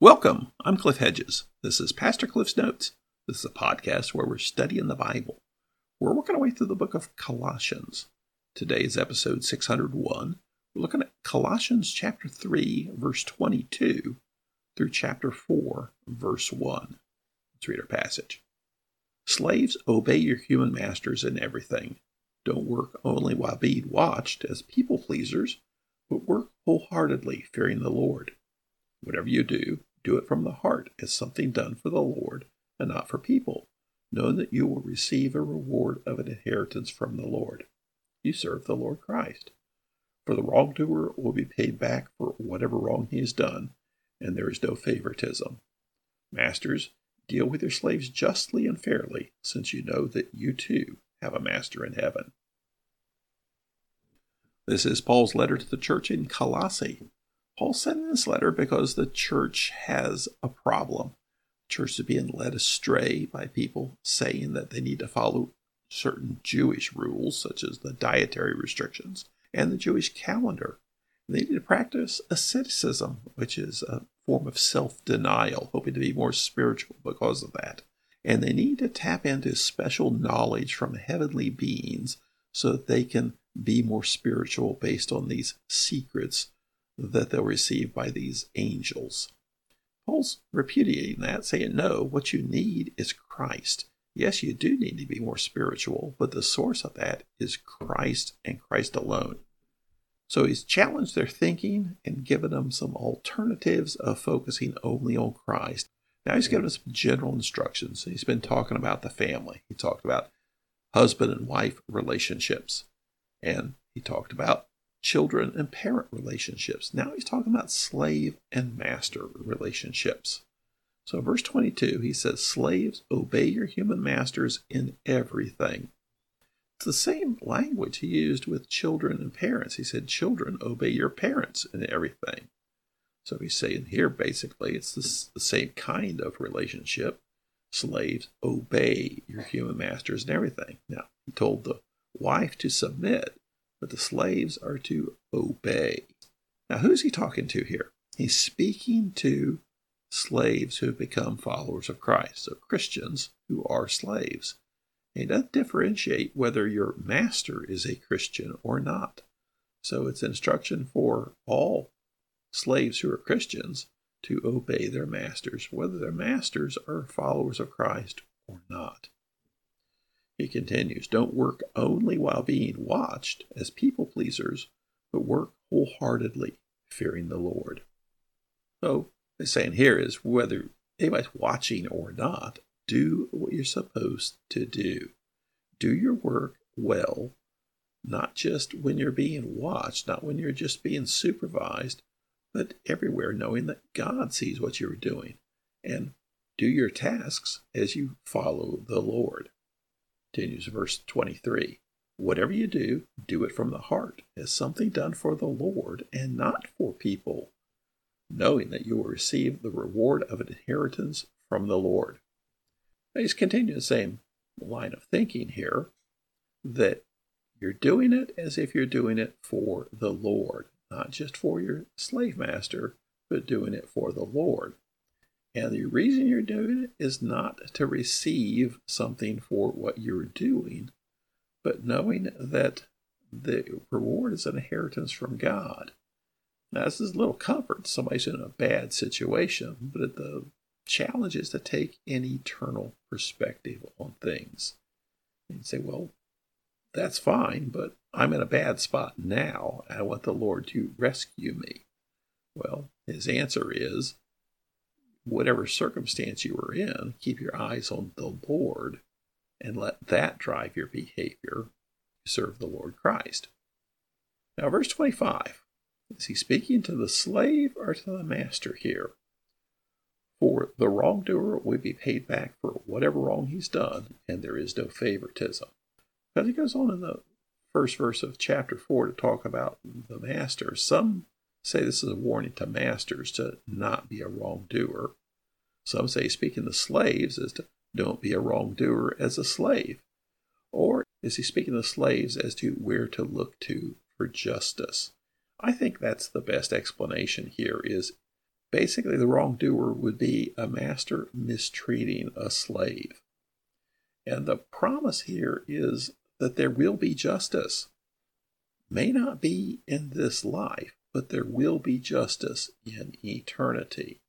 Welcome. I'm Cliff Hedges. This is Pastor Cliff's Notes. This is a podcast where we're studying the Bible. We're working our way through the book of Colossians. Today is episode 601. We're looking at Colossians chapter 3, verse 22 through chapter 4, verse 1. Let's read our passage. Slaves, obey your human masters in everything. Don't work only while being watched as people pleasers, but work wholeheartedly, fearing the Lord. Whatever you do, do it from the heart as something done for the Lord and not for people, knowing that you will receive a reward of an inheritance from the Lord. You serve the Lord Christ. For the wrongdoer will be paid back for whatever wrong he has done, and there is no favoritism. Masters, deal with your slaves justly and fairly, since you know that you too have a master in heaven. This is Paul's letter to the church in Colossae. Paul sent this letter because the church has a problem. The church is being led astray by people saying that they need to follow certain Jewish rules, such as the dietary restrictions and the Jewish calendar. They need to practice asceticism, which is a form of self denial, hoping to be more spiritual because of that. And they need to tap into special knowledge from heavenly beings so that they can be more spiritual based on these secrets that they'll receive by these angels. Paul's repudiating that, saying, No, what you need is Christ. Yes, you do need to be more spiritual, but the source of that is Christ and Christ alone. So he's challenged their thinking and given them some alternatives of focusing only on Christ. Now he's given some general instructions. He's been talking about the family. He talked about husband and wife relationships. And he talked about children and parent relationships. Now he's talking about slave and master relationships. So, verse 22, he says, Slaves, obey your human masters in everything. It's the same language he used with children and parents. He said, Children, obey your parents in everything. So he's saying here basically it's the, the same kind of relationship. Slaves, obey your human masters in everything. Now, he told the wife to submit but the slaves are to obey. Now, who's he talking to here? He's speaking to slaves who have become followers of Christ, so Christians who are slaves. He doesn't differentiate whether your master is a Christian or not. So it's instruction for all slaves who are Christians to obey their masters, whether their masters are followers of Christ or not. He continues, Don't work only while being watched as people pleasers, but work wholeheartedly, fearing the Lord. So, the saying here is whether anybody's watching or not, do what you're supposed to do. Do your work well, not just when you're being watched, not when you're just being supervised, but everywhere, knowing that God sees what you're doing. And do your tasks as you follow the Lord. Continues verse 23. Whatever you do, do it from the heart, as something done for the Lord and not for people, knowing that you will receive the reward of an inheritance from the Lord. He's continuing the same line of thinking here that you're doing it as if you're doing it for the Lord, not just for your slave master, but doing it for the Lord. And the reason you're doing it is not to receive something for what you're doing, but knowing that the reward is an inheritance from God. Now, this is a little comfort. Somebody's in a bad situation, but the challenge is to take an eternal perspective on things. And say, well, that's fine, but I'm in a bad spot now. I want the Lord to rescue me. Well, his answer is whatever circumstance you are in, keep your eyes on the Lord and let that drive your behavior. Serve the Lord Christ. Now, verse 25 is he speaking to the slave or to the master here? For the wrongdoer will be paid back for whatever wrong he's done, and there is no favoritism. Because he goes on in the first verse of chapter 4 to talk about the master. Some say this is a warning to masters to not be a wrongdoer. Some say speaking to slaves is to don't be a wrongdoer as a slave. Or is he speaking to slaves as to where to look to for justice? I think that's the best explanation here is basically, the wrongdoer would be a master mistreating a slave. And the promise here is that there will be justice. May not be in this life, but there will be justice in eternity.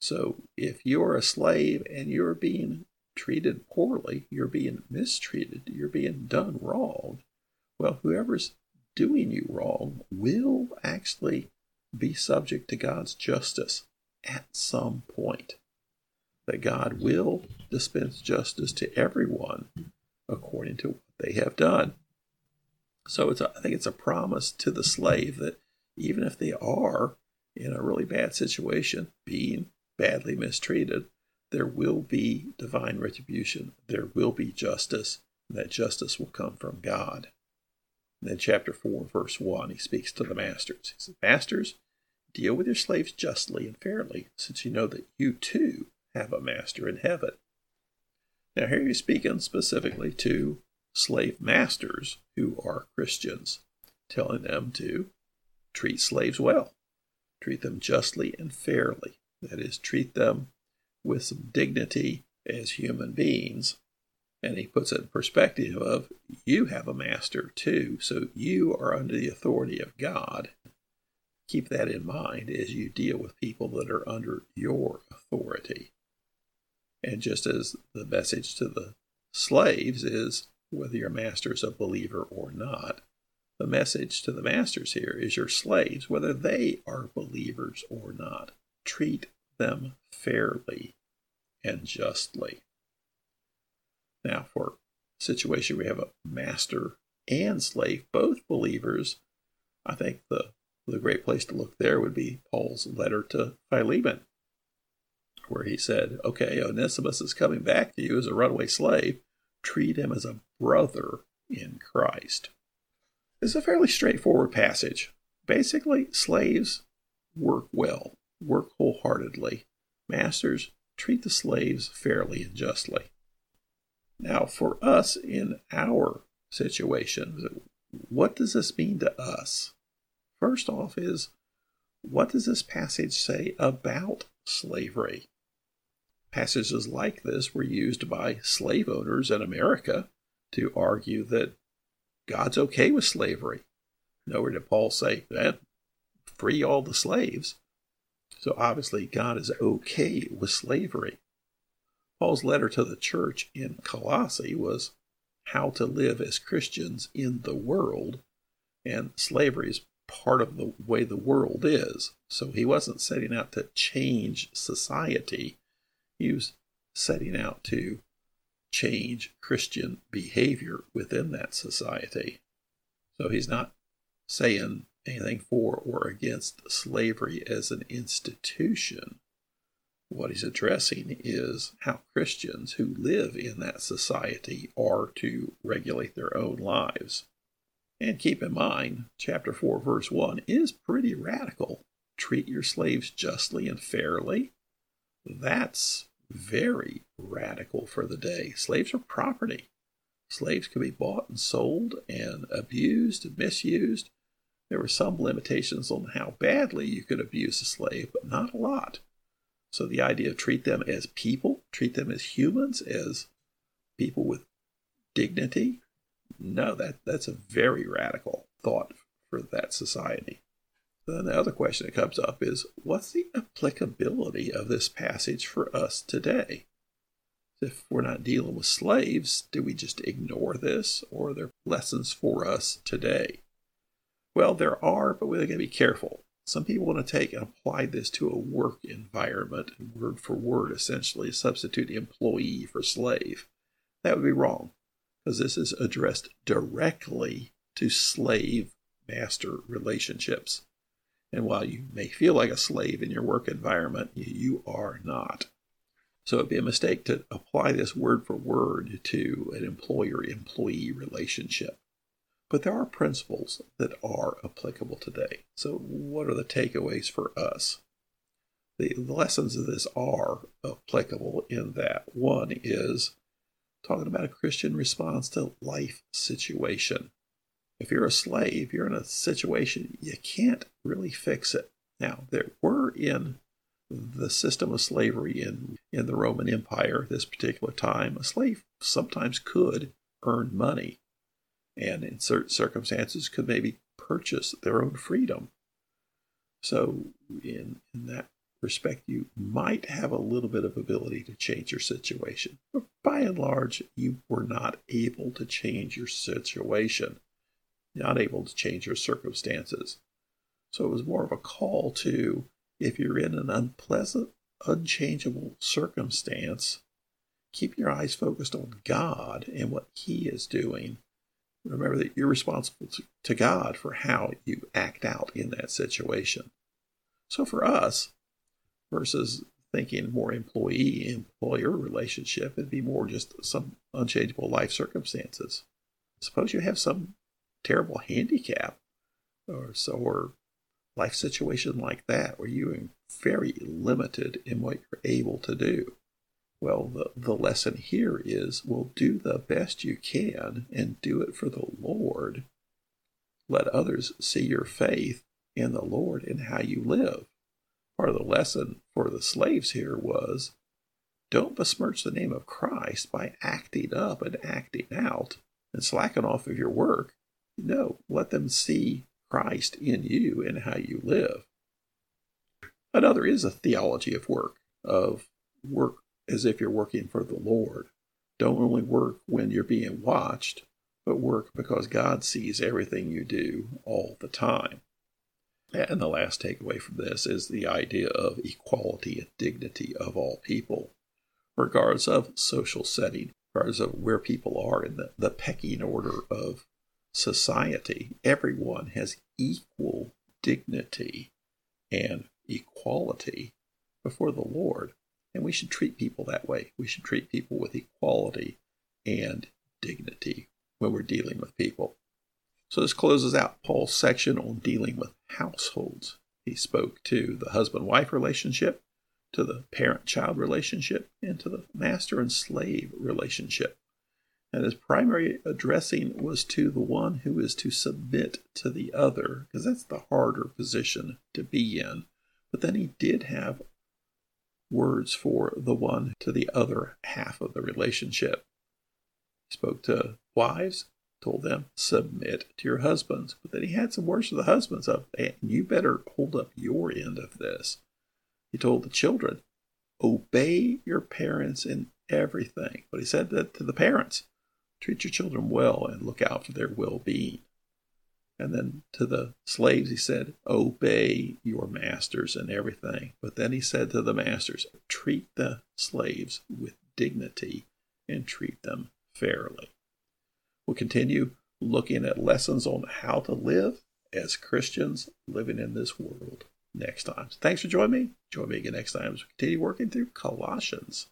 So if you're a slave and you're being treated poorly, you're being mistreated, you're being done wrong, well, whoever's doing you wrong will actually be subject to God's justice at some point. That God will dispense justice to everyone according to what they have done. So it's a, I think it's a promise to the slave that even if they are in a really bad situation, being badly mistreated, there will be divine retribution. There will be justice. And that justice will come from God. And then, chapter 4, verse 1, he speaks to the masters. He says, Masters, deal with your slaves justly and fairly, since you know that you too have a master in heaven. Now, here he's speaking specifically to slave masters who are Christians, telling them to treat slaves well, treat them justly and fairly. That is, treat them with some dignity as human beings. And he puts it in perspective of you have a master too, so you are under the authority of God. Keep that in mind as you deal with people that are under your authority. And just as the message to the slaves is whether your master is a believer or not, the message to the masters here is your slaves, whether they are believers or not. Treat them fairly and justly. Now, for a situation we have a master and slave, both believers, I think the, the great place to look there would be Paul's letter to Philemon, where he said, Okay, Onesimus is coming back to you as a runaway slave. Treat him as a brother in Christ. It's a fairly straightforward passage. Basically, slaves work well, work wholeheartedly. Masters treat the slaves fairly and justly. Now, for us in our situation, what does this mean to us? First off, is what does this passage say about slavery? Passages like this were used by slave owners in America to argue that God's okay with slavery. Nowhere did Paul say, that free all the slaves. So obviously, God is okay with slavery. Paul's letter to the church in Colossae was how to live as Christians in the world, and slavery is part of the way the world is. So he wasn't setting out to change society, he was setting out to change Christian behavior within that society. So he's not saying anything for or against slavery as an institution. What he's addressing is how Christians who live in that society are to regulate their own lives. And keep in mind, chapter 4, verse 1 is pretty radical. Treat your slaves justly and fairly. That's very radical for the day. Slaves are property. Slaves could be bought and sold and abused and misused. There were some limitations on how badly you could abuse a slave, but not a lot. So the idea of treat them as people, treat them as humans, as people with dignity, no, that, that's a very radical thought for that society. Then the other question that comes up is what's the applicability of this passage for us today? If we're not dealing with slaves, do we just ignore this, or are there lessons for us today? Well, there are, but we're going to be careful. Some people want to take and apply this to a work environment, word for word, essentially substitute employee for slave. That would be wrong, because this is addressed directly to slave master relationships. And while you may feel like a slave in your work environment, you are not. So it'd be a mistake to apply this word for word to an employer employee relationship. But there are principles that are applicable today. So, what are the takeaways for us? The, lessons of this are applicable in that one is talking about a Christian response to life situation. If you're a slave, you're in a situation you can't really fix it. Now, there were in the system of slavery in, in the Roman Empire this particular time, a slave sometimes could earn money and in certain circumstances could maybe purchase their own freedom. So, in, in that respect, you might have a little bit of ability to change your situation. But by and large, you were not able to change your situation, not able to change your circumstances. So it was more of a call to if you're in an unpleasant, unchangeable circumstance, keep your eyes focused on God and what He is doing. Remember that you're responsible to God for how you act out in that situation. So for us, versus thinking more employee employer relationship, it'd be more just some unchangeable life circumstances. Suppose you have some terrible handicap or so or life situation like that where you're very limited in what you're able to do. Well, the, the lesson here is well, do the best you can and do it for the Lord. Let others see your faith in the Lord and how you live. Part of the lesson for the slaves here was don't besmirch the name of Christ by acting up and acting out and slacking off of your work. No, let them see Christ in you and how you live. Another is a theology of work, of work as if you're working for the Lord. Don't only work when you're being watched, but work because God sees everything you do all the time. And the last takeaway from this is the idea of equality and dignity of all people, regardless of social setting, regardless of where people are in the, the pecking order of society. Everyone has equal dignity and equality before the Lord. And we should treat people that way. We should treat people with equality and dignity when we're dealing with people. So this closes out Paul's section on dealing with households. He spoke to the husband wife relationship, to the parent child relationship, and to the master and slave relationship. And his primary addressing was to the one who is to submit to the other, because that's the harder position to be in. But then he did have words for the one to the other half of the relationship. He spoke to wives, told them, submit to your husbands. But then he had some words for the husbands of, and you better hold up your end of this. He told the children, obey your parents in everything. But he said that to the parents, Treat your children well and look out for their well being. And then to the slaves, he said, Obey your masters and everything. But then he said to the masters, Treat the slaves with dignity and treat them fairly. We'll continue looking at lessons on how to live as Christians living in this world next time. Thanks for joining me. Join me again next time as we continue working through Colossians.